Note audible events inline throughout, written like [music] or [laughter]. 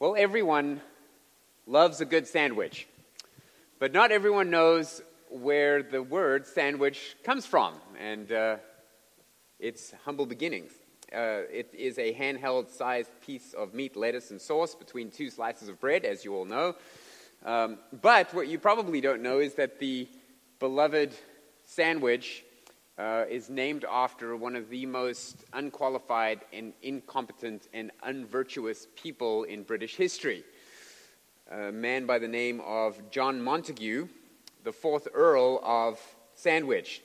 Well, everyone loves a good sandwich, but not everyone knows where the word sandwich comes from and uh, its humble beginnings. Uh, it is a handheld sized piece of meat, lettuce, and sauce between two slices of bread, as you all know. Um, but what you probably don't know is that the beloved sandwich uh, is named after one of the most unqualified and incompetent and unvirtuous people in British history. A man by the name of John Montagu, the fourth Earl of Sandwich.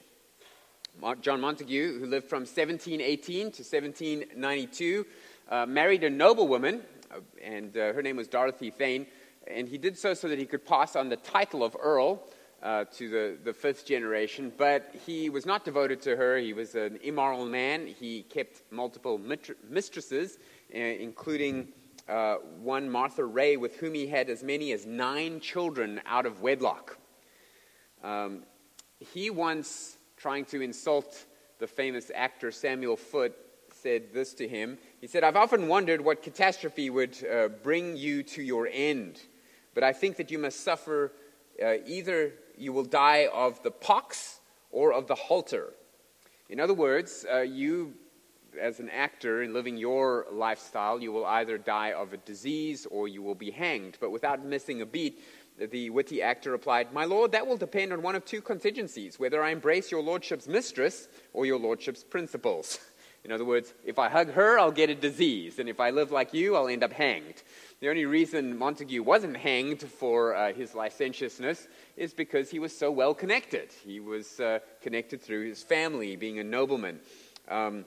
John Montagu, who lived from 1718 to 1792, uh, married a noblewoman, uh, and uh, her name was Dorothy Fane, and he did so so that he could pass on the title of Earl uh, to the, the fifth generation, but he was not devoted to her. He was an immoral man. He kept multiple mistresses, uh, including uh, one Martha Ray, with whom he had as many as nine children out of wedlock. Um, he once, trying to insult the famous actor Samuel Foote, said this to him. He said, I've often wondered what catastrophe would uh, bring you to your end, but I think that you must suffer uh, either you will die of the pox or of the halter. In other words, uh, you, as an actor in living your lifestyle, you will either die of a disease or you will be hanged. But without missing a beat, the witty actor replied, My lord, that will depend on one of two contingencies whether I embrace your lordship's mistress or your lordship's principles. [laughs] In other words, if I hug her, I'll get a disease, and if I live like you, I'll end up hanged. The only reason Montagu wasn't hanged for uh, his licentiousness is because he was so well connected. He was uh, connected through his family, being a nobleman. Um,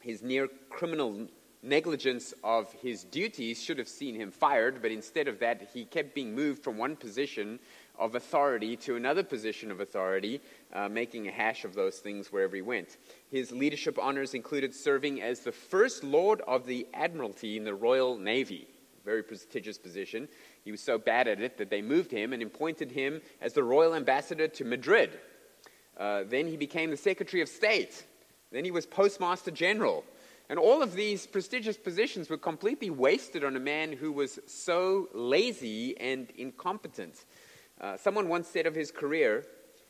his near criminal negligence of his duties should have seen him fired, but instead of that, he kept being moved from one position of authority to another position of authority, uh, making a hash of those things wherever he went. His leadership honors included serving as the first Lord of the Admiralty in the Royal Navy very prestigious position. He was so bad at it that they moved him and appointed him as the royal ambassador to Madrid. Uh, then he became the Secretary of State. Then he was Postmaster General. And all of these prestigious positions were completely wasted on a man who was so lazy and incompetent. Uh, someone once said of his career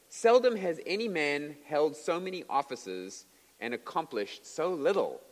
Seldom has any man held so many offices and accomplished so little.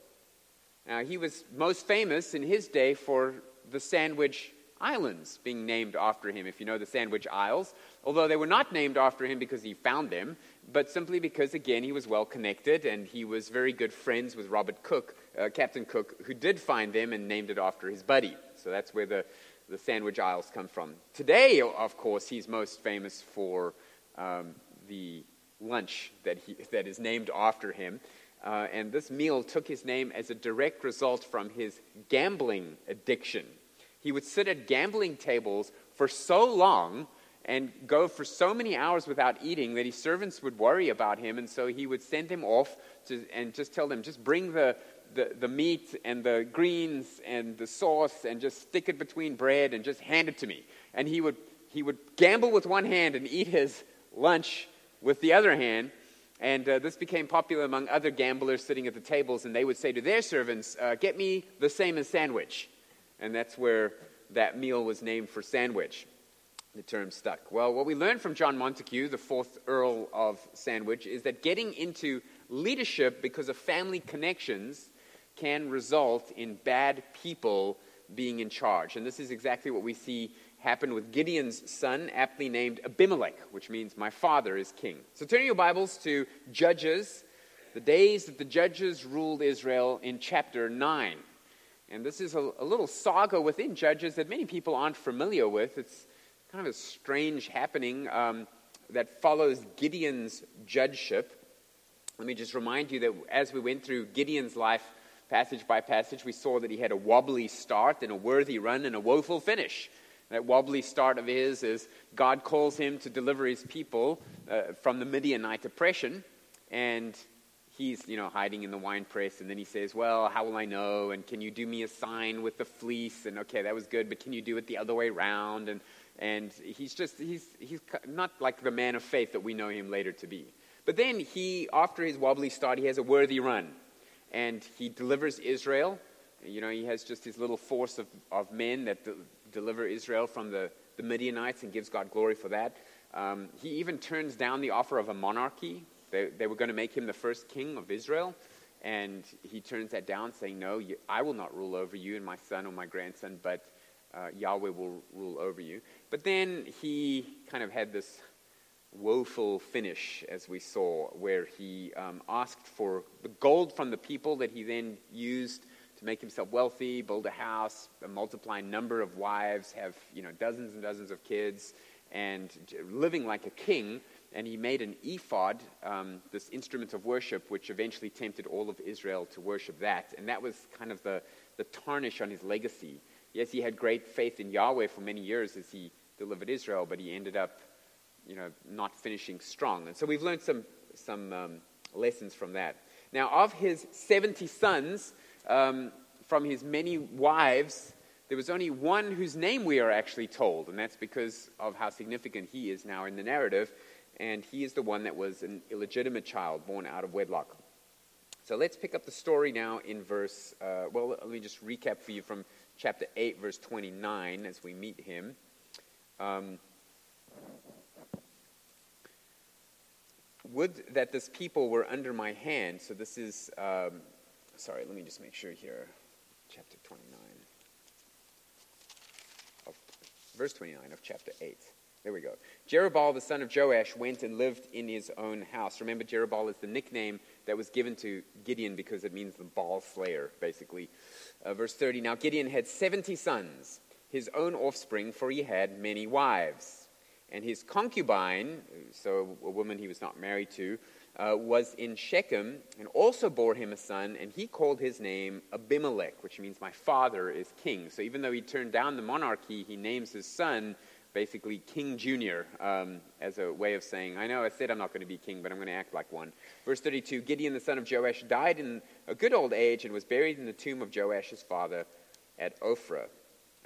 Now, he was most famous in his day for the Sandwich Islands being named after him, if you know the Sandwich Isles, although they were not named after him because he found them, but simply because, again, he was well connected and he was very good friends with Robert Cook, uh, Captain Cook, who did find them and named it after his buddy. So that's where the, the Sandwich Isles come from. Today, of course, he's most famous for um, the lunch that, he, that is named after him. Uh, and this meal took his name as a direct result from his gambling addiction. He would sit at gambling tables for so long and go for so many hours without eating that his servants would worry about him, and so he would send them off to, and just tell them, just bring the, the, the meat and the greens and the sauce and just stick it between bread and just hand it to me. And he would, he would gamble with one hand and eat his lunch with the other hand. And uh, this became popular among other gamblers sitting at the tables, and they would say to their servants, uh, Get me the same as sandwich and that's where that meal was named for sandwich. The term stuck. Well, what we learned from John Montagu, the fourth Earl of Sandwich, is that getting into leadership because of family connections can result in bad people being in charge. And this is exactly what we see happen with Gideon's son, aptly named Abimelech, which means my father is king. So turn your Bibles to Judges, the days that the judges ruled Israel in chapter 9. And this is a, a, little saga within Judges that many people aren't familiar with. It's kind of a strange happening um, that follows Gideon's judgeship. Let me just remind you that as we went through Gideon's life, passage by passage, we saw that he had a wobbly start and a worthy run and a woeful finish. That wobbly start of his is God calls him to deliver his people uh, from the Midianite oppression, and he's, you know, hiding in the wine press, and then he says, Well, how will I know? And can you do me a sign with the fleece? And okay, that was good, but can you do it the other way around? And, and he's just, he's, he's not like the man of faith that we know him later to be. But then he, after his wobbly start, he has a worthy run. And he delivers Israel You know, he has just his little force of, of men that de- deliver Israel from the, the Midianites and gives God glory for that. Um, he even turns down the offer of a monarchy. They, they were going to make him the first king of Israel. And he turns that down, saying, No, you, I will not rule over you and my son or my grandson, but uh, Yahweh will rule over you. But then he kind of had this woeful finish, as we saw, where he um, asked for the gold from the people that he then used to make himself wealthy, build a house, a multiply number of wives, have you know dozens and dozens of kids, and living like a king. And he made an ephod, um, this instrument of worship, which eventually tempted all of Israel to worship that. And that was kind of the, the tarnish on his legacy. Yes, he had great faith in Yahweh for many years as he delivered Israel, but he ended up you know, not finishing strong. And so we've learned some, some um, lessons from that. Now, of his 70 sons, um, from his many wives, there was only one whose name we are actually told, and that's because of how significant he is now in the narrative. And he is the one that was an illegitimate child born out of wedlock. So let's pick up the story now in verse, uh, well, let me just recap for you from chapter 8, verse 29, as we meet him. Um, Would that this people were under my hand. So this is, um, sorry, let me just make sure here. Chapter 29. Of, verse 29 of chapter 8. There we go. Jerubbaal, the son of Joash, went and lived in his own house. Remember, Jerubbaal is the nickname that was given to Gideon because it means the Baal slayer, basically. Uh, verse 30 Now Gideon had 70 sons, his own offspring, for he had many wives. And his concubine, so a woman he was not married to, uh, was in Shechem and also bore him a son, and he called his name Abimelech, which means my father is king. So even though he turned down the monarchy, he names his son basically King Junior um, as a way of saying, I know I said I'm not going to be king, but I'm going to act like one. Verse 32 Gideon the son of Joash died in a good old age and was buried in the tomb of Joash his father at Ophrah.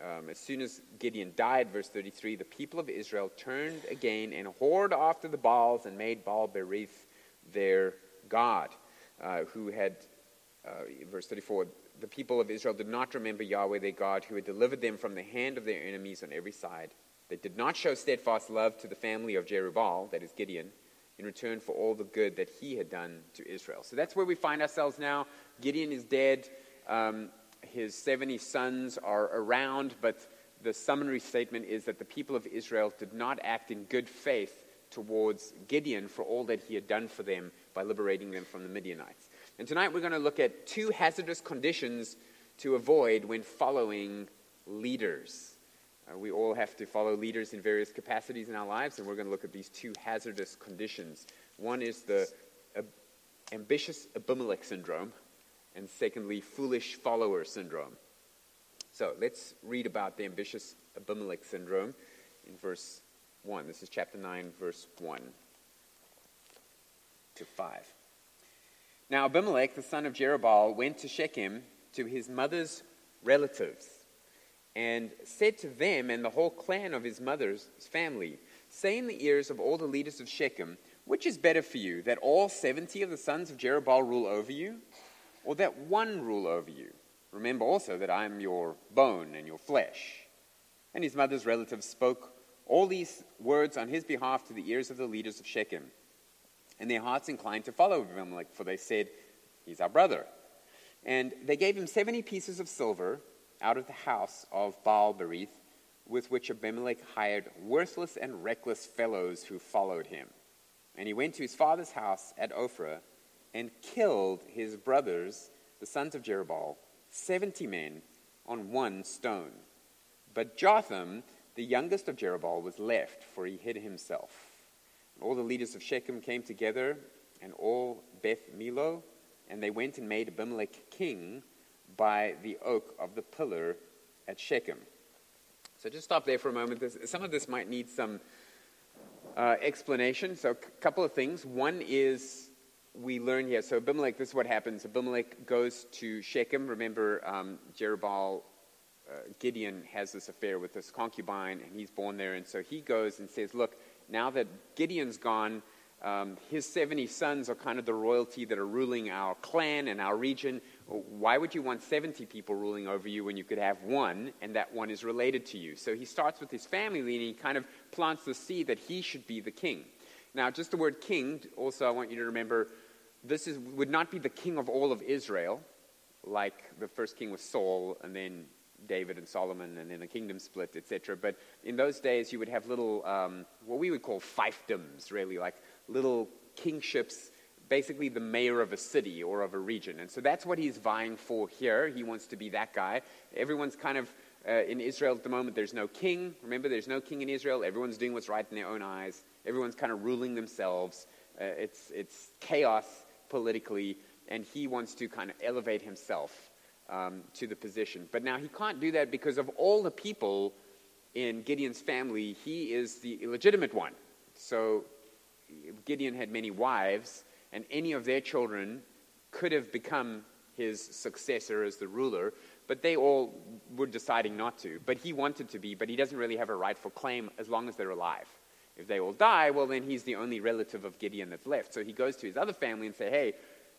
Um, as soon as Gideon died, verse 33, the people of Israel turned again and whored after the Baals and made Baal Berith their God, uh, who had, uh, verse 34, the people of Israel did not remember Yahweh their God, who had delivered them from the hand of their enemies on every side. They did not show steadfast love to the family of Jerubbaal, that is Gideon, in return for all the good that he had done to Israel. So that's where we find ourselves now. Gideon is dead. Um, his 70 sons are around, but the summary statement is that the people of Israel did not act in good faith towards Gideon for all that he had done for them by liberating them from the Midianites. And tonight we're going to look at two hazardous conditions to avoid when following leaders. Uh, we all have to follow leaders in various capacities in our lives, and we're going to look at these two hazardous conditions. One is the uh, ambitious Abimelech syndrome, and secondly, foolish follower syndrome. So let's read about the ambitious Abimelech syndrome in verse 1. This is chapter 9, verse 1 to 5. Now Abimelech, the son of Jerubbaal, went to Shechem to his mother's relatives and said to them and the whole clan of his mother's family, Say in the ears of all the leaders of Shechem, which is better for you, that all seventy of the sons of Jerubbaal rule over you? Or that one rule over you. Remember also that I am your bone and your flesh. And his mother's relatives spoke all these words on his behalf to the ears of the leaders of Shechem. And their hearts inclined to follow Abimelech, for they said, He's our brother. And they gave him 70 pieces of silver out of the house of Baal Berith, with which Abimelech hired worthless and reckless fellows who followed him. And he went to his father's house at Ophrah and killed his brothers, the sons of Jerubbaal, seventy men on one stone. But Jotham, the youngest of Jerubbaal, was left, for he hid himself. And all the leaders of Shechem came together, and all Beth Millo, and they went and made Abimelech king by the oak of the pillar at Shechem. So just stop there for a moment. some of this might need some uh, explanation. So, a couple of things. One is we learn here. So Abimelech, this is what happens. Abimelech goes to Shechem. Remember, um, Jerubbaal, uh, Gideon has this affair with this concubine, and he's born there. And so he goes and says, "Look, now that Gideon's gone, um, his 70 sons are kind of the royalty that are ruling our clan and our region. why would you want 70 people ruling over you when you could have one and that one is related to you? So he starts with his family and he kind of plants the seed that he should be the king. Now, just the word king, also, I want you to remember this is, would not be the king of all of Israel, like the first king was Saul, and then David and Solomon, and then the kingdom split, etc. But in those days, you would have little, um, what we would call fiefdoms, really, like little kingships, basically the mayor of a city or of a region. And so that's what he's vying for here. He wants to be that guy. Everyone's kind of uh, in Israel at the moment, there's no king. Remember, there's no king in Israel. Everyone's doing what's right in their own eyes. Everyone's kind of ruling themselves. Uh, it's, it's chaos politically, and he wants to kind of elevate himself um, to the position. But now he can't do that because of all the people in Gideon's family, he is the illegitimate one. So Gideon had many wives, and any of their children could have become his successor as the ruler, but they all were deciding not to. But he wanted to be, but he doesn't really have a rightful claim as long as they're alive. If they all die, well, then he's the only relative of Gideon that's left. So he goes to his other family and say, hey,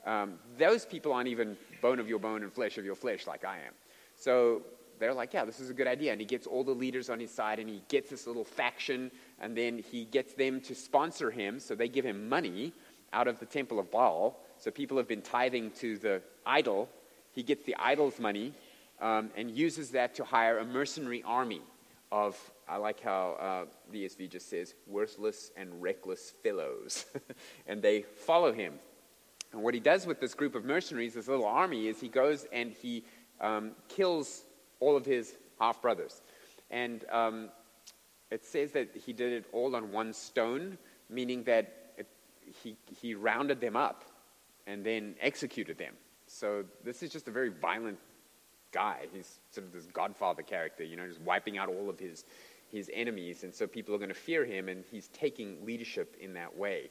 um, those people aren't even bone of your bone and flesh of your flesh like I am. So they're like, yeah, this is a good idea. And he gets all the leaders on his side and he gets this little faction and then he gets them to sponsor him. So they give him money out of the temple of Baal. So people have been tithing to the idol. He gets the idol's money um, and uses that to hire a mercenary army of, I like how uh, the ESV just says, worthless and reckless fellows. [laughs] and they follow him. And what he does with this group of mercenaries, this little army, is he goes and he um, kills all of his half brothers. And um, it says that he did it all on one stone, meaning that it, he, he rounded them up and then executed them. So this is just a very violent guy. He's sort of this godfather character, you know, just wiping out all of his, his enemies. And so people are going to fear him, and he's taking leadership in that way.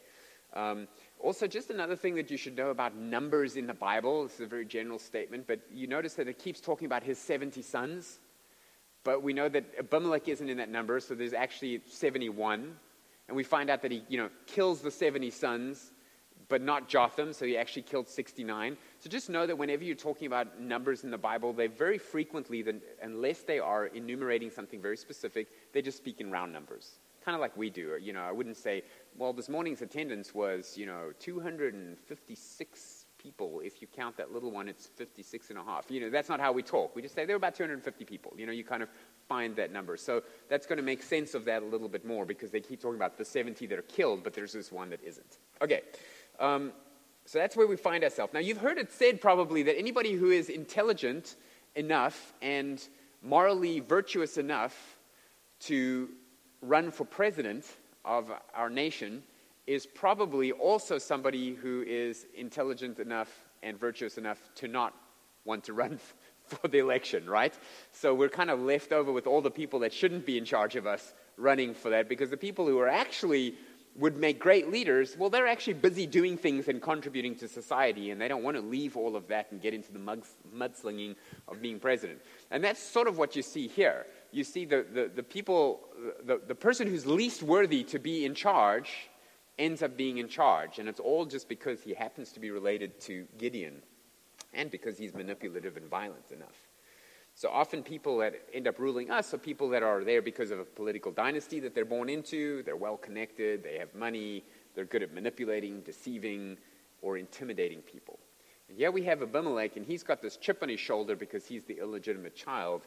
Um, also, just another thing that you should know about numbers in the Bible. This is a very general statement, but you notice that it keeps talking about his 70 sons. But we know that Abimelech isn't in that number, so there's actually 71. And we find out that he, you know, kills the 70 sons, but not Jotham, so he actually killed 69. So just know that whenever you're talking about numbers in the Bible, they very frequently, unless they are enumerating something very specific, they just speak in round numbers kind of like we do. You know, I wouldn't say, well, this morning's attendance was, you know, 256 people. If you count that little one, it's 56 and a half. You know, that's not how we talk. We just say there were about 250 people. You know, you kind of find that number. So that's going to make sense of that a little bit more because they keep talking about the 70 that are killed, but there's this one that isn't. Okay. Um, so that's where we find ourselves. Now, you've heard it said probably that anybody who is intelligent enough and morally virtuous enough to run for president of our nation is probably also somebody who is intelligent enough and virtuous enough to not want to run [laughs] for the election, right? So we're kind of left over with all the people that shouldn't be in charge of us running for that because the people who are actually would make great leaders, well, they're actually busy doing things and contributing to society, and they don't want to leave all of that and get into the mudslinging of being president. And that's sort of what you see here you see the, the, the people, the, the person who's least worthy to be in charge ends up being in charge. And it's all just because he happens to be related to Gideon and because he's manipulative and violent enough. So often people that end up ruling us are people that are there because of a political dynasty that they're born into. They're well connected, they have money, they're good at manipulating, deceiving, or intimidating people. And here we have Abimelech, and he's got this chip on his shoulder because he's the illegitimate child.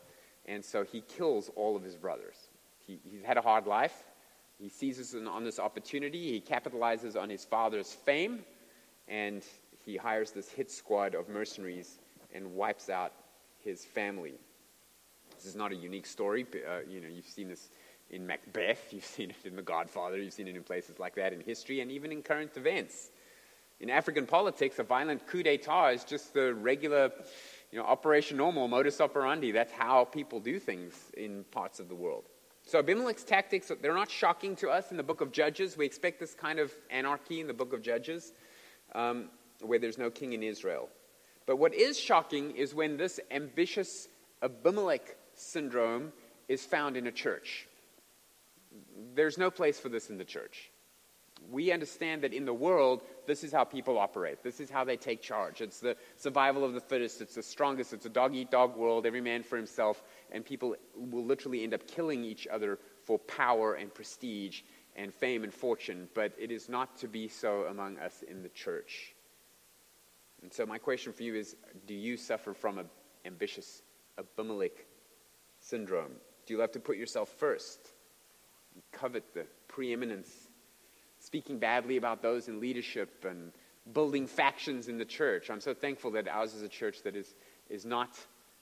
And so he kills all of his brothers. He, he's had a hard life. He seizes on this opportunity. He capitalizes on his father's fame. And he hires this hit squad of mercenaries and wipes out his family. This is not a unique story. Uh, you know, you've seen this in Macbeth, [laughs] you've seen it in The Godfather, you've seen it in places like that in history, and even in current events. In African politics, a violent coup d'etat is just the regular you know, Operation Normal, modus operandi, that's how people do things in parts of the world. So Abimelech's tactics, they're not shocking to us in the book of Judges. We expect this kind of anarchy in the book of Judges, um, where there's no king in Israel. But what is shocking is when this ambitious Abimelech syndrome is found in a church. There's no place for this in the church. We understand that in the world, this is how people operate. This is how they take charge. It's the survival of the fittest. It's the strongest. It's a dog eat dog world, every man for himself. And people will literally end up killing each other for power and prestige and fame and fortune. But it is not to be so among us in the church. And so, my question for you is do you suffer from an ambitious Abimelech syndrome? Do you love to put yourself first? Covet the preeminence, speaking badly about those in leadership and building factions in the church. I'm so thankful that ours is a church that is, is not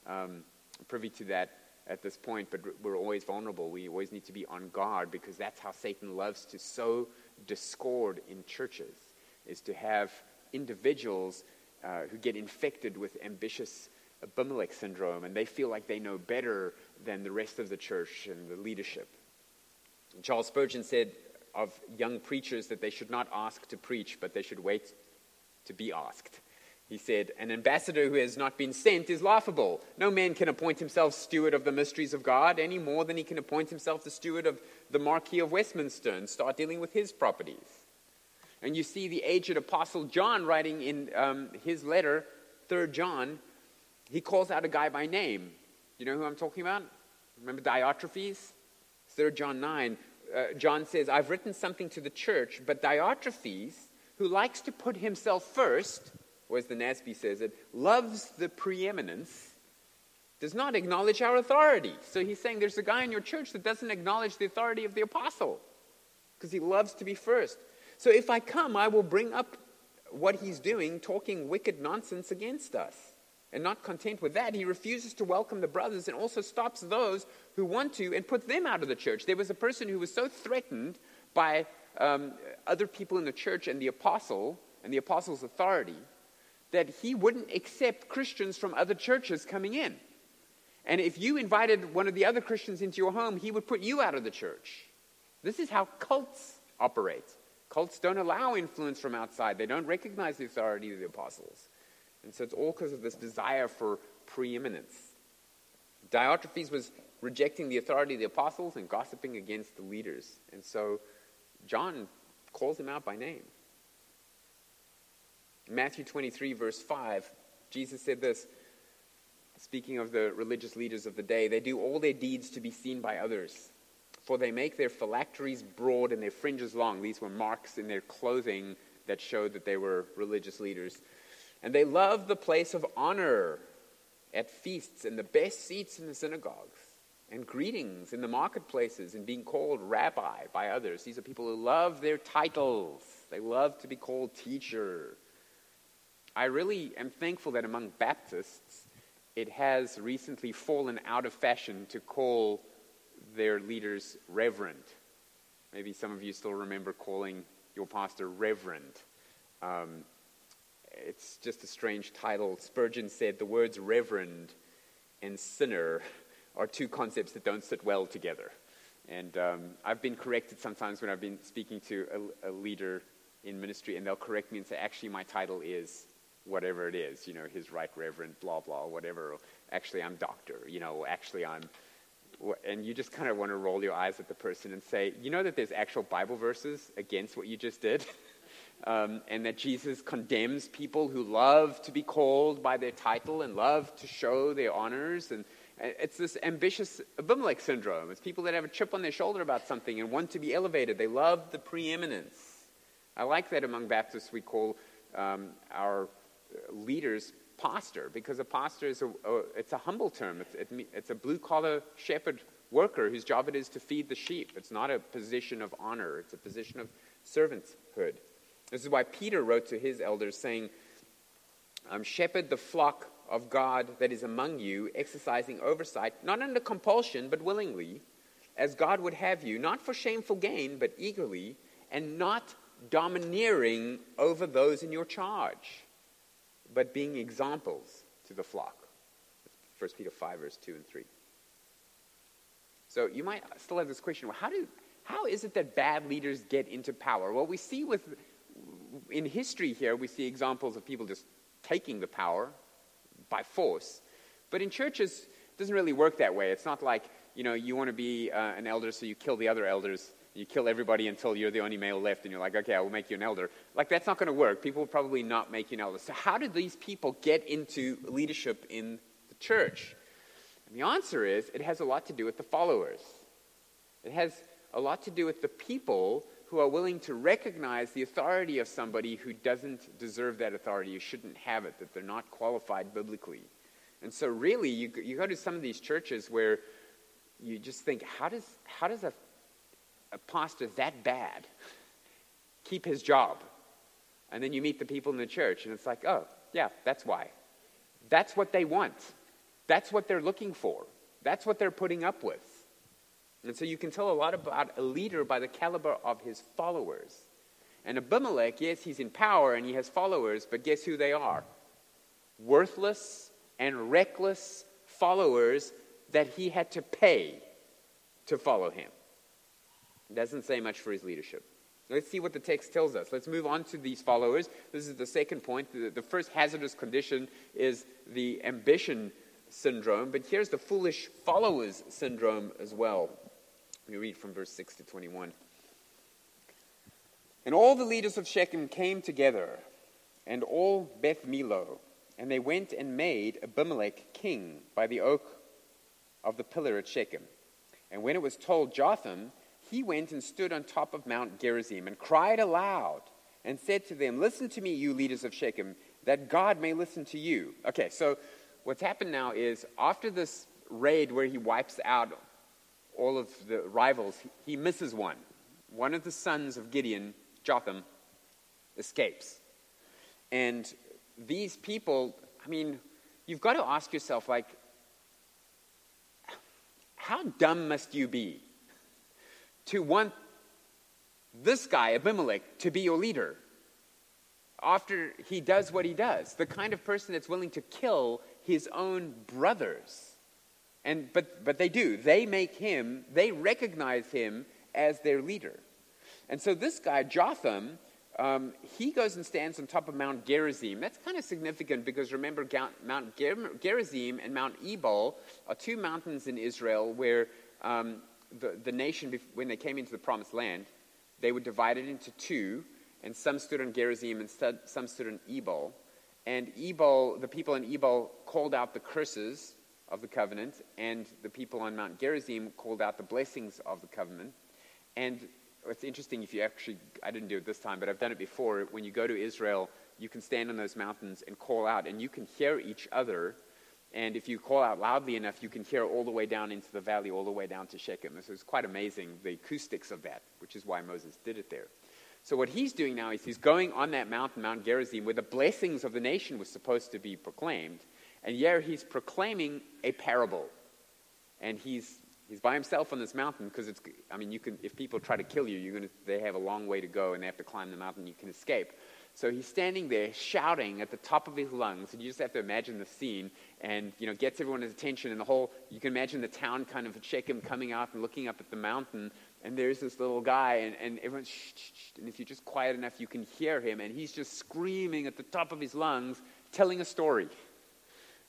um, privy to that at this point, but we're always vulnerable. We always need to be on guard because that's how Satan loves to sow discord in churches, is to have individuals uh, who get infected with ambitious Abimelech syndrome and they feel like they know better than the rest of the church and the leadership. Charles Spurgeon said of young preachers that they should not ask to preach, but they should wait to be asked. He said, An ambassador who has not been sent is laughable. No man can appoint himself steward of the mysteries of God any more than he can appoint himself the steward of the Marquis of Westminster and start dealing with his properties. And you see the aged apostle John writing in um, his letter, 3 John, he calls out a guy by name. You know who I'm talking about? Remember Diotrephes? 3 John 9. Uh, John says, I've written something to the church, but Diotrephes, who likes to put himself first, or as the NASB says it, loves the preeminence, does not acknowledge our authority. So he's saying there's a guy in your church that doesn't acknowledge the authority of the apostle because he loves to be first. So if I come, I will bring up what he's doing, talking wicked nonsense against us. And not content with that, he refuses to welcome the brothers and also stops those who want to and put them out of the church. There was a person who was so threatened by um, other people in the church and the apostle and the apostle's authority that he wouldn't accept Christians from other churches coming in. And if you invited one of the other Christians into your home, he would put you out of the church. This is how cults operate. Cults don't allow influence from outside, they don't recognize the authority of the apostles. And so it's all because of this desire for preeminence. Diotrephes was rejecting the authority of the apostles and gossiping against the leaders. And so John calls him out by name. Matthew 23, verse 5, Jesus said this, speaking of the religious leaders of the day they do all their deeds to be seen by others. For they make their phylacteries broad and their fringes long. These were marks in their clothing that showed that they were religious leaders. And they love the place of honor at feasts and the best seats in the synagogues and greetings in the marketplaces and being called rabbi by others. These are people who love their titles, they love to be called teacher. I really am thankful that among Baptists, it has recently fallen out of fashion to call their leaders reverend. Maybe some of you still remember calling your pastor reverend. Um, it's just a strange title. Spurgeon said the words reverend and sinner [laughs] are two concepts that don't sit well together. And um, I've been corrected sometimes when I've been speaking to a, a, leader in ministry, and they'll correct me and say, actually, my title is whatever it is, you know, his right reverend, blah, blah, whatever. Actually, I'm doctor, you know, actually, I'm. And you just kind of want to roll your eyes at the person and say, you know that there's actual Bible verses against what you just did? [laughs] um, and that Jesus condemns people who love to be called by their title and love to show their honors. And, it's this ambitious Abimelech syndrome. It's people that have a chip on their shoulder about something and want to be elevated. They love the preeminence. I like that among Baptists we call um, our leaders pastor because a pastor is a, a it's a humble term. It's, it, it's a blue collar shepherd worker whose job it is to feed the sheep. It's not a position of honor. It's a position of servanthood. This is why Peter wrote to his elders saying, um, Shepherd the flock of God that is among you, exercising oversight, not under compulsion, but willingly, as God would have you, not for shameful gain, but eagerly, and not domineering over those in your charge, but being examples to the flock. 1 Peter 5, verse 2 and 3. So you might still have this question well, how, do, how is it that bad leaders get into power? Well, we see with in history here, we see examples of people just taking the power by force. But in churches, it doesn't really work that way. It's not like, you know, you want to be uh, an elder, so you kill the other elders You kill everybody until you're the only male left, and you're like, okay, I will make you an elder. Like, that's not going to work. People will probably not make you an elder. So, how did these people get into leadership in the church? And the answer is it has a lot to do with the followers. It has a lot to do with the people who are willing to recognize the authority of somebody who doesn't deserve that authority, who shouldn't have it, that they're not qualified biblically. And so, really, you, you go to some of these churches where you just think, how does, how does a, a pastor that bad keep his job? And then you meet the people in the church, and it's like, oh, yeah, that's why. That's what they want. That's what they're looking for. That's what they're putting up with. And so you can tell a lot about a leader by the caliber of his followers. And Abimelech, yes, he's in power and he has followers, but guess who they are? Worthless and reckless followers that he had to pay to follow him. Doesn't say much for his leadership. Let's see what the text tells us. Let's move on to these followers. This is the second point. The, the first hazardous condition is the ambition syndrome, but here's the foolish followers syndrome as well. We read from verse 6 to 21. And all the leaders of Shechem came together, and all Beth Millo, and they went and made Abimelech king by the oak of the pillar at Shechem. And when it was told Jotham, he went and stood on top of Mount Gerizim and cried aloud and said to them, Listen to me, you leaders of Shechem, that God may listen to you. Okay, so what's happened now is after this raid where he wipes out all of the rivals, he misses one. One of the sons of Gideon, Jotham, escapes. And these people, I mean, you've got to ask yourself, like, how dumb must you be to want this guy, Abimelech, to be your leader after he does what he does? The kind of person that's willing to kill his own brothers. And, but, but they do. They make him, they recognize him as their leader. And so this guy, Jotham, um, he goes and stands on top of Mount Gerizim. That's kind of significant because remember, Mount Gerizim and Mount Ebal are two mountains in Israel where um, the, the nation, when they came into the promised land, they were divided into two, and some stood on Gerizim and some stood on Ebal. And Ebal, the people in Ebal called out the curses of the covenant, and the people on Mount Gerizim called out the blessings of the covenant. And it's interesting if you actually, I didn't do it this time, but I've done it before. When you go to Israel, you can stand on those mountains and call out, and you can hear each other. And if you call out loudly enough, you can hear all the way down into the valley, all the way down to Shechem. So it's quite amazing, the acoustics of that, which is why Moses did it there. So what he's doing now is he's going on that mountain, Mount Gerizim, where the blessings of the nation was supposed to be proclaimed. And here he's proclaiming a parable. And he's, he's by himself on this mountain because it's, I mean, you can, if people try to kill you, you're gonna, they have a long way to go and they have to climb the mountain. You can escape. So he's standing there shouting at the top of his lungs, and you just have to imagine the scene, and you know gets everyone's attention, and the whole. You can imagine the town kind of him coming out and looking up at the mountain, and there's this little guy, and, and everyone's shh, shh, shh, and if you're just quiet enough, you can hear him, and he's just screaming at the top of his lungs, telling a story.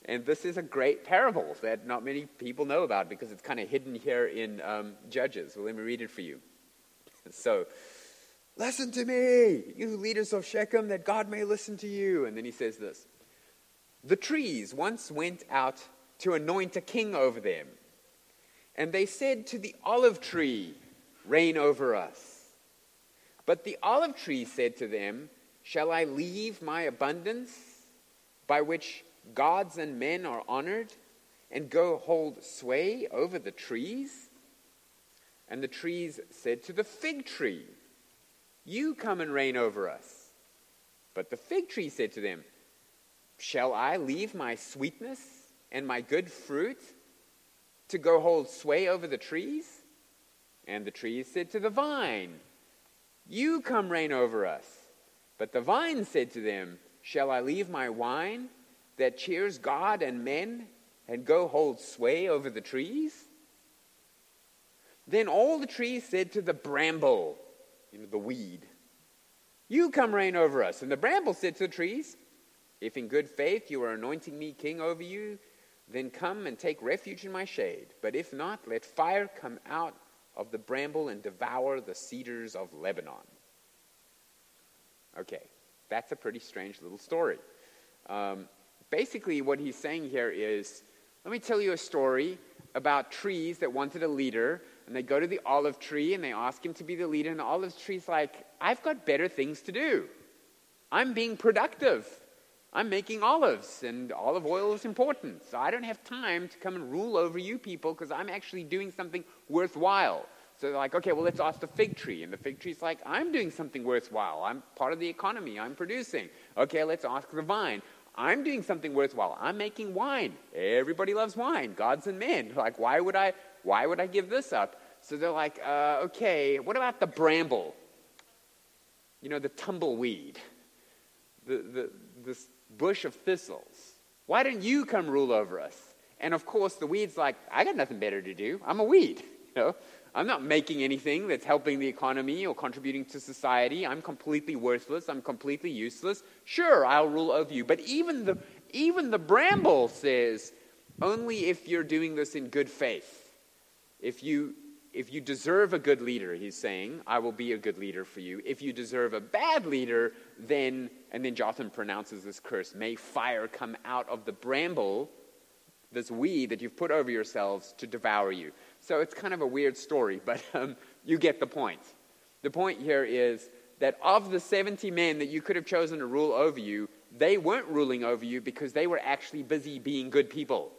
And this is a great parable that not many people know about because it's kind of hidden here in um, Judges. Well, let me read it for you. So, listen to me, you leaders of Shechem, that God may listen to you. And then he says this The trees once went out to anoint a king over them. And they said to the olive tree, Reign over us. But the olive tree said to them, Shall I leave my abundance by which gods and men are honored, and go hold sway over the trees? And the trees said to the fig tree, You come and reign over us. But the fig tree said to them, Shall I leave my sweetness and my good fruit to go hold sway over the trees? And the trees said to the vine, You come reign over us. But the vine said to them, Shall I leave my wine that cheers God and men and go hold sway over the trees? Then all the trees said to the bramble, you know, the weed, You come reign over us. And the bramble said to the trees, If in good faith you are anointing me king over you, then come and take refuge in my shade. But if not, let fire come out of the bramble and devour the cedars of Lebanon. Okay, that's a pretty strange little story. Um, basically, what he's saying here is let me tell you a story about trees that wanted a leader, and they go to the olive tree and they ask him to be the leader, and the olive tree's like, I've got better things to do. I'm being productive. I'm making olives, and olive oil is important. So I don't have time to come and rule over you people because I'm actually doing something worthwhile. So they're like, okay, well, let's ask the fig tree. And the fig tree's like, I'm doing something worthwhile. I'm part of the economy. I'm producing. Okay, let's ask the vine. I'm doing something worthwhile. I'm making wine. Everybody loves wine, gods and men. [laughs] Like, why would I, why would I give this up? So they're like, uh, okay, what about the bramble? You know, the tumbleweed, the, the, this bush of thistles. Why don't you come rule over us? And of course, the weed's like, I got nothing better to do. I'm a weed. [laughs] You know, I'm not making anything that's helping the economy or contributing to society. I'm completely worthless. I'm completely useless. Sure, I'll rule over you. But even the, even the bramble says, only if you're doing this in good faith. If you, if you deserve a good leader, he's saying, I will be a good leader for you. If you deserve a bad leader, then, and then Jotham pronounces this curse, may fire come out of the bramble, this weed that you've put over yourselves, to devour you. So it's kind of a weird story, [laughs] but um, you get the point. The point here is that of the 70 men that you could have chosen to rule over you, they weren't ruling over you because they were actually busy being good people,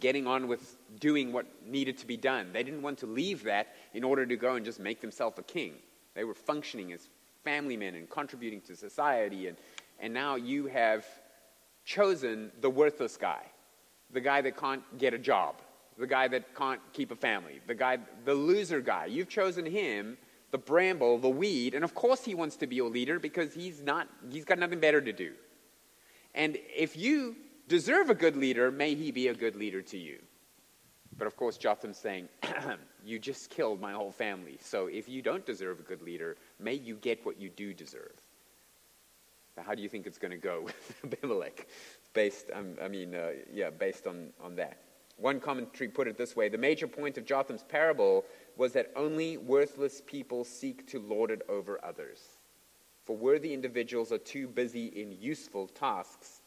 getting on with doing what needed to be done. They didn't want to leave that in order to go and just make themselves a king. They were functioning as family men and contributing to society. And, and now you have chosen the worthless guy, the guy that can't get a job, the guy that can't keep a family, the guy, the loser guy. You've chosen him, the bramble, the weed, and of course he wants to be your leader because he's not, he's got nothing better to do. And if you deserve a good leader, may he be a good leader to you. But of course, Jotham's saying, [clears throat] You just killed my whole family. So if you don't deserve a good leader, may you get what you do deserve. Now, how do you think it's going to go [laughs] with Abimelech? Based, um, I mean, uh, yeah, based on, on that. One commentary put it this way The major point of Jotham's parable was that only worthless people seek to lord it over others. For worthy individuals are too busy in useful tasks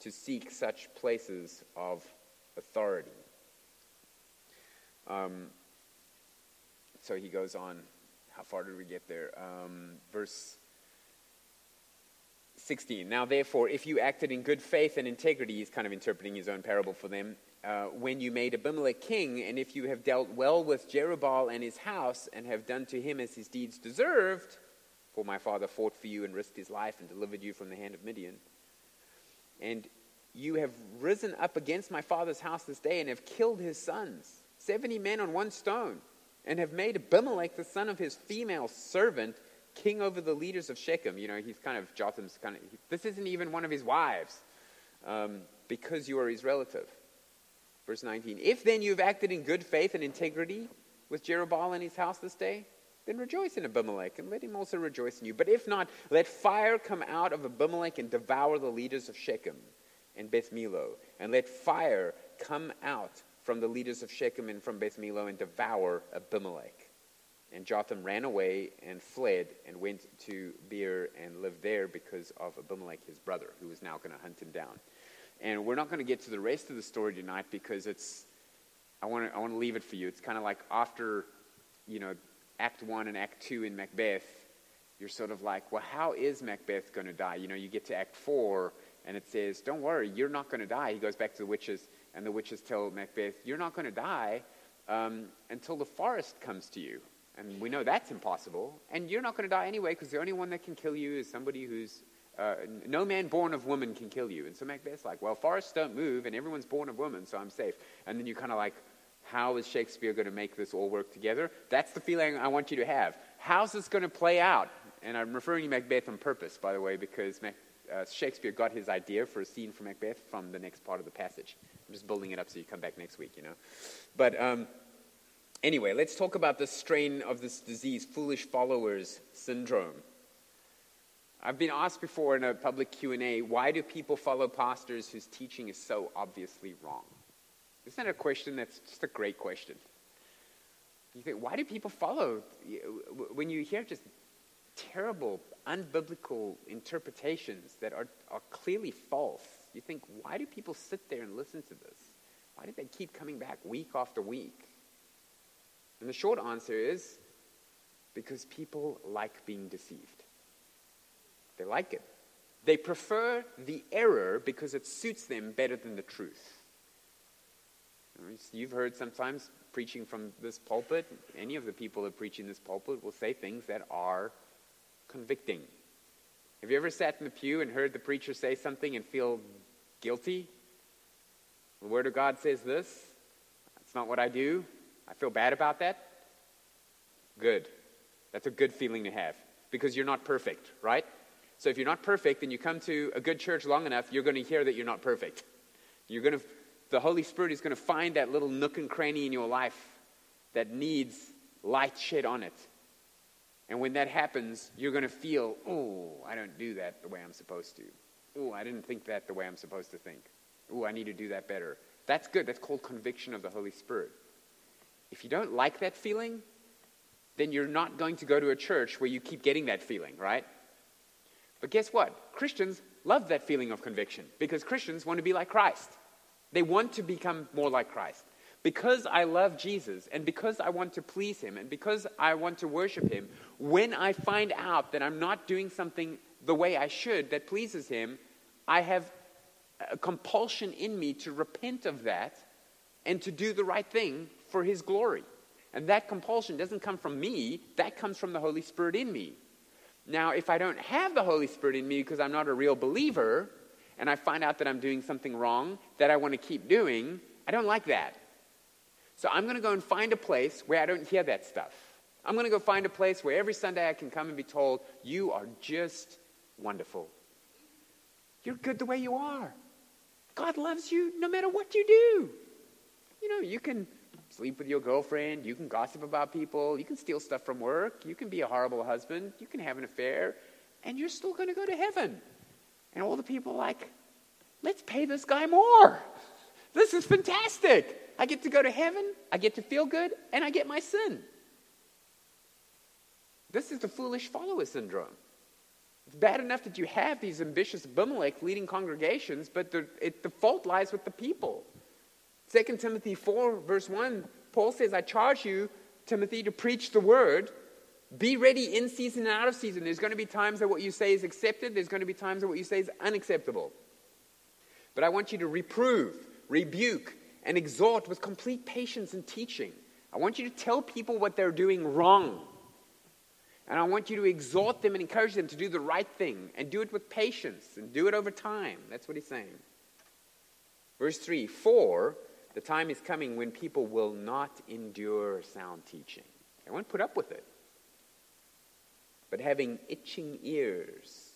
to seek such places of authority. Um, so he goes on. How far did we get there? Um, verse 16. Now, therefore, if you acted in good faith and integrity, he's kind of interpreting his own parable for them, uh, when you made Abimelech king, and if you have dealt well with Jerubbaal and his house, and have done to him as his deeds deserved, for my father fought for you and risked his life and delivered you from the hand of Midian, and you have risen up against my father's house this day and have killed his sons, seventy men on one stone, and have made Abimelech, the son of his female servant, king over the leaders of Shechem. You know, he's kind of Jotham's kind of, this isn't even one of his wives, um, because you are his relative. Verse 19 If then you have acted in good faith and integrity with Jerubbaal and his house this day, then rejoice in Abimelech, and let him also rejoice in you. But if not, let fire come out of Abimelech and devour the leaders of Shechem and Beth Millo, and let fire come out from the leaders of Shechem and from Beth Millo and devour Abimelech. And Jotham ran away and fled and went to Beer and lived there because of Abimelech, his brother, who was now going to hunt him down. And we're not going to get to the rest of the story tonight because it's, I want to, I want to leave it for you. It's kind of like after, you know, Act 1 and Act 2 in Macbeth, you're sort of like, well, how is Macbeth going to die? You know, you get to Act 4 and it says, don't worry, you're not going to die. He goes back to the witches and the witches tell Macbeth, you're not going to die um, until the forest comes to you. And we know that's impossible. And you're not going to die anyway because the only one that can kill you is somebody who's uh, no man born of woman can kill you. And so Macbeth's like, well, forests don't move, and everyone's born of woman, so I'm safe. And then you kind of like, how is Shakespeare going to make this all work together? That's the feeling I want you to have. How's this going to play out? And I'm referring to Macbeth on purpose, by the way, because Mac, uh, Shakespeare got his idea for a scene from Macbeth from the next part of the passage. I'm just building it up so you come back next week, you know. But um, anyway, let's talk about the strain of this disease, foolish followers syndrome. I've been asked before in a public Q&A, why do people follow pastors whose teaching is so obviously wrong? Isn't that a question that's just a great question? You think, why do people follow? When you hear just terrible, unbiblical interpretations that are, are clearly false, you think, why do people sit there and listen to this? Why do they keep coming back week after week? And the short answer is because people like being deceived. They like it. They prefer the error because it suits them better than the truth. You've heard sometimes preaching from this pulpit, any of the people that preach in this pulpit will say things that are convicting. Have you ever sat in the pew and heard the preacher say something and feel guilty? The Word of God says this. That's not what I do. I feel bad about that. Good. That's a good feeling to have because you're not perfect, right? So if you're not perfect and you come to a good church long enough, you're going to hear that you're not perfect. You're going to, the Holy Spirit is going to find that little nook and cranny in your life that needs light shed on it. And when that happens, you're going to feel, oh, I don't do that the way I'm supposed to. Oh, I didn't think that the way I'm supposed to think. Oh, I need to do that better. That's good. That's called conviction of the Holy Spirit. If you don't like that feeling, then you're not going to go to a church where you keep getting that feeling, right? But guess what? Christians love that feeling of conviction because Christians want to be like Christ. They want to become more like Christ. Because I love Jesus and because I want to please Him and because I want to worship Him, when I find out that I'm not doing something the way I should that pleases Him, I have a compulsion in me to repent of that and to do the right thing for His glory. And that compulsion doesn't come from me, that comes from the Holy Spirit in me. Now, if I don't have the Holy Spirit in me because I'm not a real believer, and I find out that I'm doing something wrong that I want to keep doing, I don't like that. So I'm going to go and find a place where I don't hear that stuff. I'm going to go find a place where every Sunday I can come and be told, You are just wonderful. You're good the way you are. God loves you no matter what you do. You know, you can sleep with your girlfriend, you can gossip about people, you can steal stuff from work, you can be a horrible husband, you can have an affair, and you're still going to go to heaven. And all the people are like, let's pay this guy more. This is fantastic. I get to go to heaven, I get to feel good, and I get my sin. This is the foolish follower syndrome. It's bad enough that you have these ambitious Abimelech leading congregations, but the, it, the fault lies with the people. 2 Timothy 4, verse 1, Paul says, I charge you, Timothy, to preach the word. Be ready in season and out of season. There's going to be times that what you say is accepted, there's going to be times that what you say is unacceptable. But I want you to reprove, rebuke, and exhort with complete patience and teaching. I want you to tell people what they're doing wrong. And I want you to exhort them and encourage them to do the right thing and do it with patience and do it over time. That's what he's saying. Verse 3 For the time is coming when people will not endure sound teaching. They won't put up with it. But having itching ears,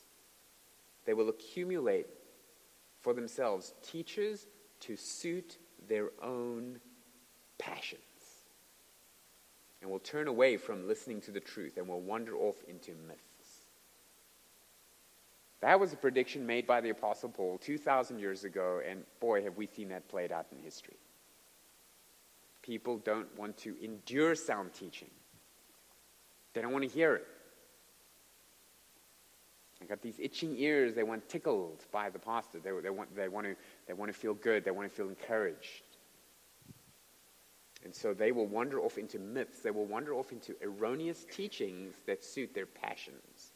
they will accumulate for themselves teachers to suit their own passions and will turn away from listening to the truth and will wander off into myths. That was a prediction made by the Apostle Paul 2,000 years ago, and boy, have we seen that played out in history. People don't want to endure sound teaching, they don't want to hear it. Got these itching ears. They want tickled by the pastor. They, they, want, they, want to, they want to feel good. They want to feel encouraged. And so they will wander off into myths. They will wander off into erroneous teachings that suit their passions.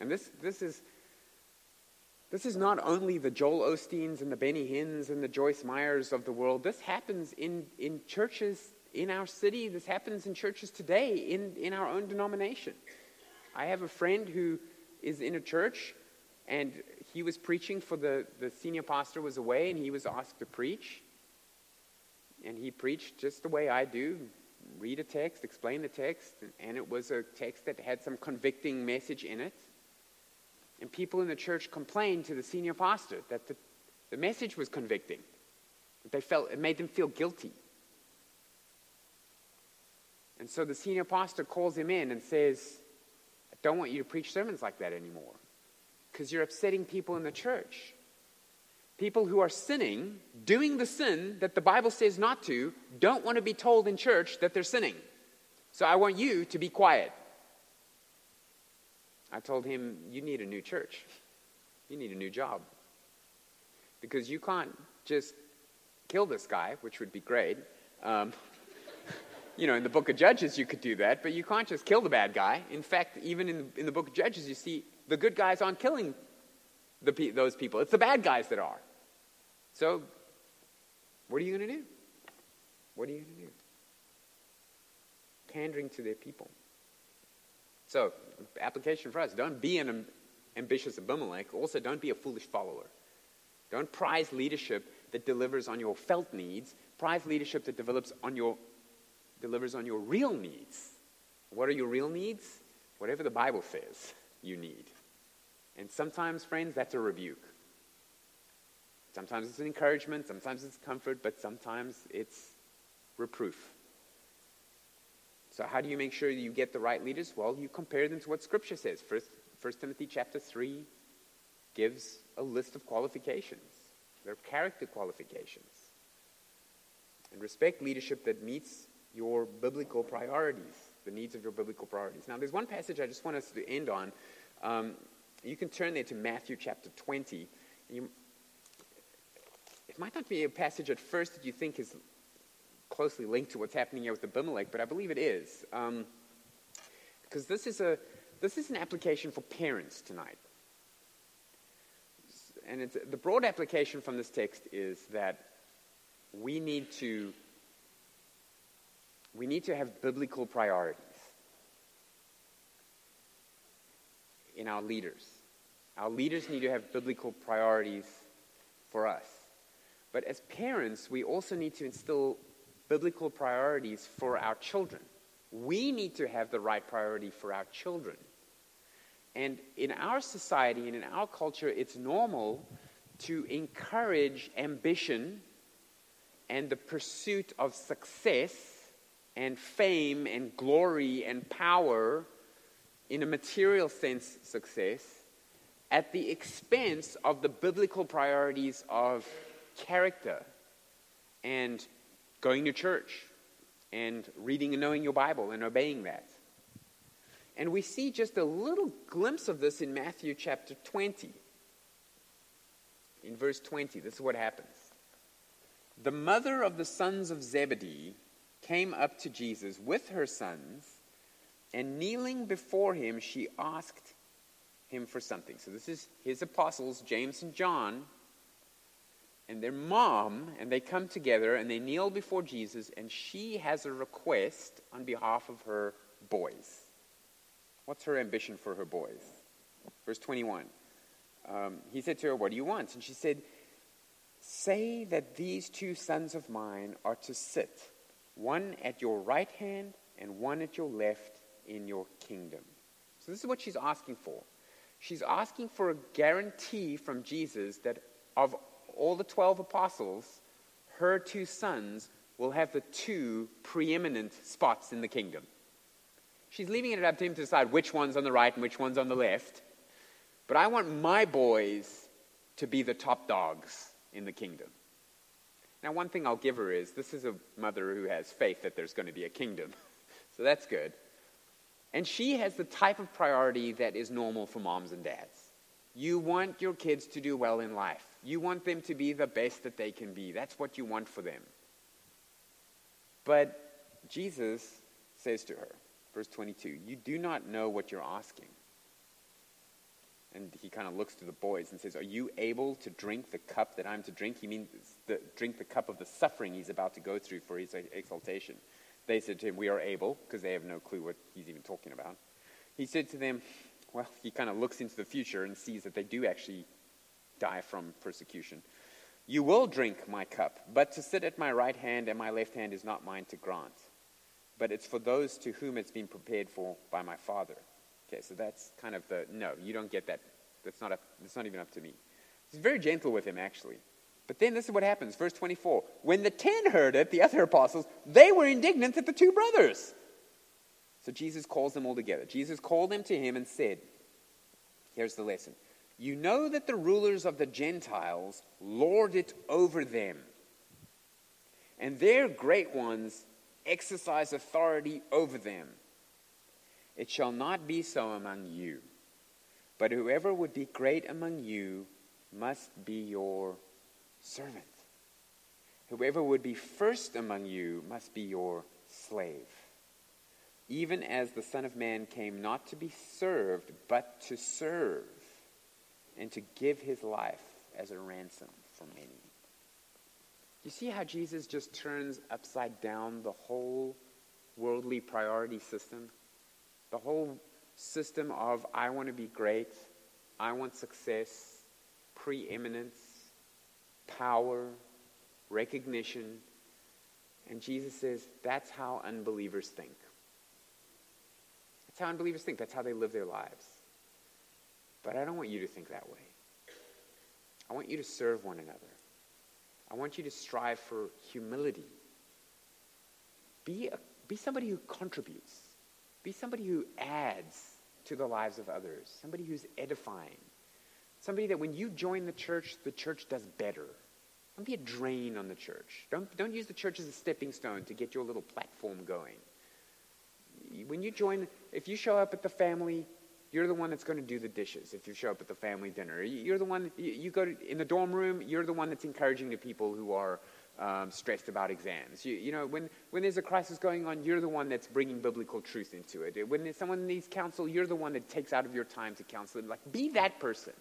And this, this is this is not only the Joel Osteens and the Benny Hinns and the Joyce Meyers of the world. This happens in, in churches in our city. This happens in churches today in, in our own denomination. I have a friend who is in a church and he was preaching for the, the senior pastor was away and he was asked to preach. And he preached just the way I do read a text, explain the text, and it was a text that had some convicting message in it. And people in the church complained to the senior pastor that the, the message was convicting. They felt it made them feel guilty. And so the senior pastor calls him in and says, don't want you to preach sermons like that anymore because you're upsetting people in the church. People who are sinning, doing the sin that the Bible says not to, don't want to be told in church that they're sinning. So I want you to be quiet. I told him, You need a new church. You need a new job. Because you can't just kill this guy, which would be great. Um, you know, in the book of Judges, you could do that, but you can't just kill the bad guy. In fact, even in, in the book of Judges, you see the good guys aren't killing the, those people, it's the bad guys that are. So, what are you going to do? What are you going to do? Pandering to their people. So, application for us don't be an ambitious Abimelech. Also, don't be a foolish follower. Don't prize leadership that delivers on your felt needs. Prize leadership that develops on your, delivers on your real needs. What are your real needs? Whatever the Bible says you need. And sometimes, friends, that's a rebuke. Sometimes it's an encouragement, sometimes it's comfort, but sometimes it's reproof. So, how do you make sure you get the right leaders? Well, you compare them to what Scripture says. First, 1 Timothy chapter 3 gives a list of qualifications. They're character qualifications. And respect leadership that meets your biblical priorities, the needs of your biblical priorities. Now, there's one passage I just want us to end on. Um, you can turn there to Matthew chapter 20. You, it might not be a passage at first that you think is closely linked to what's happening here with Abimelech, but I believe it is. Um, because this is, a, this is an application for parents tonight. And the broad application from this text is that we need to we need to have biblical priorities in our leaders. Our leaders need to have biblical priorities for us. But as parents, we also need to instill biblical priorities for our children. We need to have the right priority for our children. And in our society and in our culture, it's normal to encourage ambition and the pursuit of success and fame and glory and power in a material sense success at the expense of the biblical priorities of character and going to church and reading and knowing your Bible and obeying that. And we see just a little glimpse of this in Matthew chapter 20. In verse 20, this is what happens. The mother of the sons of Zebedee came up to Jesus with her sons, and kneeling before him, she asked him for something. So this is his apostles, James and John, and their mom, and they come together and they kneel before Jesus, and she has a request on behalf of her boys. What's her ambition for her boys? Verse 21. Um, he said to her, What do you want? And she said, Say that these two sons of mine are to sit, one at your right hand and one at your left in your kingdom. So, this is what she's asking for. She's asking for a guarantee from Jesus that of all the 12 apostles, her two sons will have the two preeminent spots in the kingdom. She's leaving it up to him to decide which one's on the right and which one's on the left. But I want my boys to be the top dogs in the kingdom. Now, one thing I'll give her is this is a mother who has faith that there's going to be a kingdom. [laughs] so that's good. And she has the type of priority that is normal for moms and dads. You want your kids to do well in life. You want them to be the best that they can be. That's what you want for them. But Jesus says to her, verse 22, You do not know what you're asking. And he kind of looks to the boys and says, Are you able to drink the cup that I'm to drink? He means the, drink the cup of the suffering he's about to go through for his exaltation. They said to him, We are able, because they have no clue what he's even talking about. He said to them, Well, he kind of looks into the future and sees that they do actually die from persecution. You will drink my cup, but to sit at my right hand and my left hand is not mine to grant, but it's for those to whom it's been prepared for by my Father. Okay, so that's kind of the no, you don't get that. That's not, up, that's not even up to me. He's very gentle with him, actually. But then this is what happens, verse 24. When the ten heard it, the other apostles, they were indignant at the two brothers. So Jesus calls them all together. Jesus called them to him and said, Here's the lesson You know that the rulers of the Gentiles lord it over them, and their great ones exercise authority over them. It shall not be so among you, but whoever would be great among you must be your servant. Whoever would be first among you must be your slave. Even as the Son of Man came not to be served, but to serve, and to give his life as a ransom for many. You see how Jesus just turns upside down the whole worldly priority system? The whole system of I want to be great, I want success, preeminence, power, recognition. And Jesus says that's how unbelievers think. That's how unbelievers think. That's how they live their lives. But I don't want you to think that way. I want you to serve one another. I want you to strive for humility. Be, a, be somebody who contributes. Be somebody who adds to the lives of others. Somebody who's edifying. Somebody that when you join the church, the church does better. Don't be a drain on the church. Don't, don't use the church as a stepping stone to get your little platform going. When you join, if you show up at the family, you're the one that's going to do the dishes if you show up at the family dinner. You're the one, you go to, in the dorm room, you're the one that's encouraging the people who are um, stressed about exams. You, you, know, when, when there's a crisis going on, you're the one that's bringing biblical truth into it. When someone needs counsel, you're the one that takes out of your time to counsel them. Like, be that person.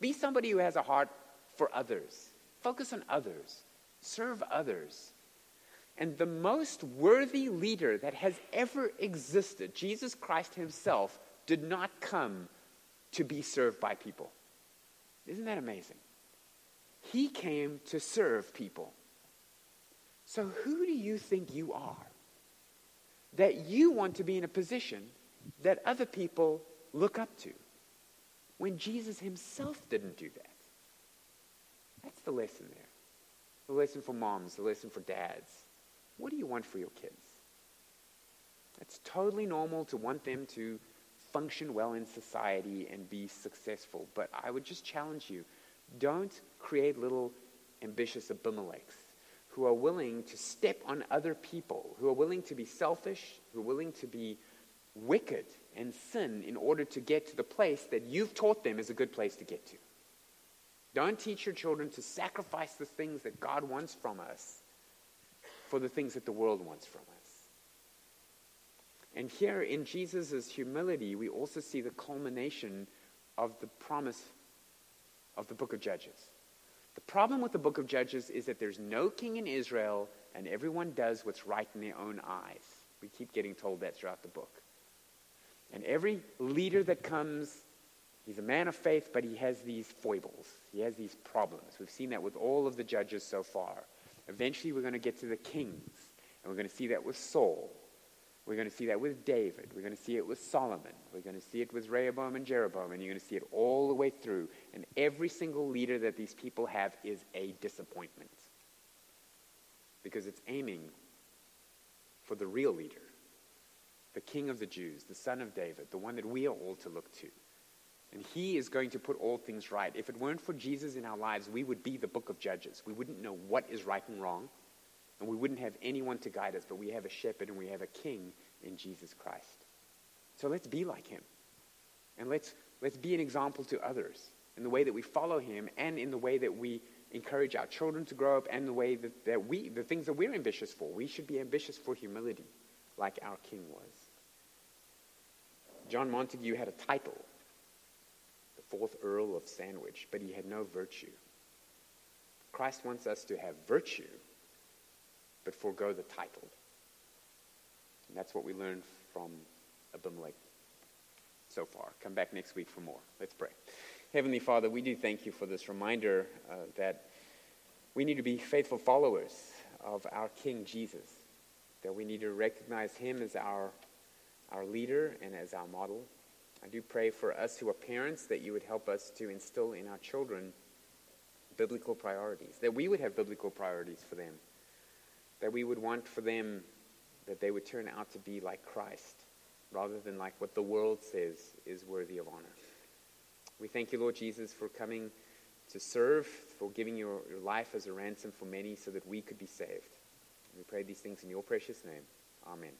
Be somebody who has a heart for others. Focus on others, serve others. And the most worthy leader that has ever existed, Jesus Christ himself, did not come to be served by people. Isn't that amazing? He came to serve people. So, who do you think you are? That you want to be in a position that other people look up to when Jesus himself didn't do that. That's the lesson there. The lesson for moms, the lesson for dads. What do you want for your kids? It's totally normal to want them to function well in society and be successful. But I would just challenge you don't create little ambitious Abimelechs who are willing to step on other people, who are willing to be selfish, who are willing to be wicked and sin in order to get to the place that you've taught them is a good place to get to. Don't teach your children to sacrifice the things that God wants from us for the things that the world wants from us. And here in Jesus' humility, we also see the culmination of the promise of the book of Judges. The problem with the book of Judges is that there's no king in Israel and everyone does what's right in their own eyes. We keep getting told that throughout the book. And every leader that comes He's a man of faith, but he has these foibles. He has these problems. We've seen that with all of the judges so far. Eventually, we're going to get to the kings, and we're going to see that with Saul. We're going to see that with David. We're going to see it with Solomon. We're going to see it with Rehoboam and Jeroboam, and you're going to see it all the way through. And every single leader that these people have is a disappointment because it's aiming for the real leader, the king of the Jews, the son of David, the one that we are all to look to. And he is going to put all things right. If it weren't for Jesus in our lives, we would be the book of Judges. We wouldn't know what is right and wrong, and we wouldn't have anyone to guide us, but we have a shepherd and we have a king in Jesus Christ. So let's be like him. And let's, let's be an example to others in the way that we follow him and in the way that we encourage our children to grow up and the way that, that we, the things that we're ambitious for. We should be ambitious for humility like our king was. John Montagu had a title the fourth Earl of Sandwich, but he had no virtue. Christ wants us to have virtue, but forego the title. And that's what we learned from Abimelech so far. Come back next week for more. Let's pray. Heavenly Father, we do thank you for this reminder uh, that we need to be faithful followers of our King Jesus, that we need to recognize him as our, our leader and as our model. I do pray for us who are parents that you would help us to instill in our children biblical priorities, that we would have biblical priorities for them, that we would want for them that they would turn out to be like Christ rather than like what the world says is worthy of honor. We thank you, Lord Jesus, for coming to serve, for giving your, your life as a ransom for many so that we could be saved. We pray these things in your precious name. Amen.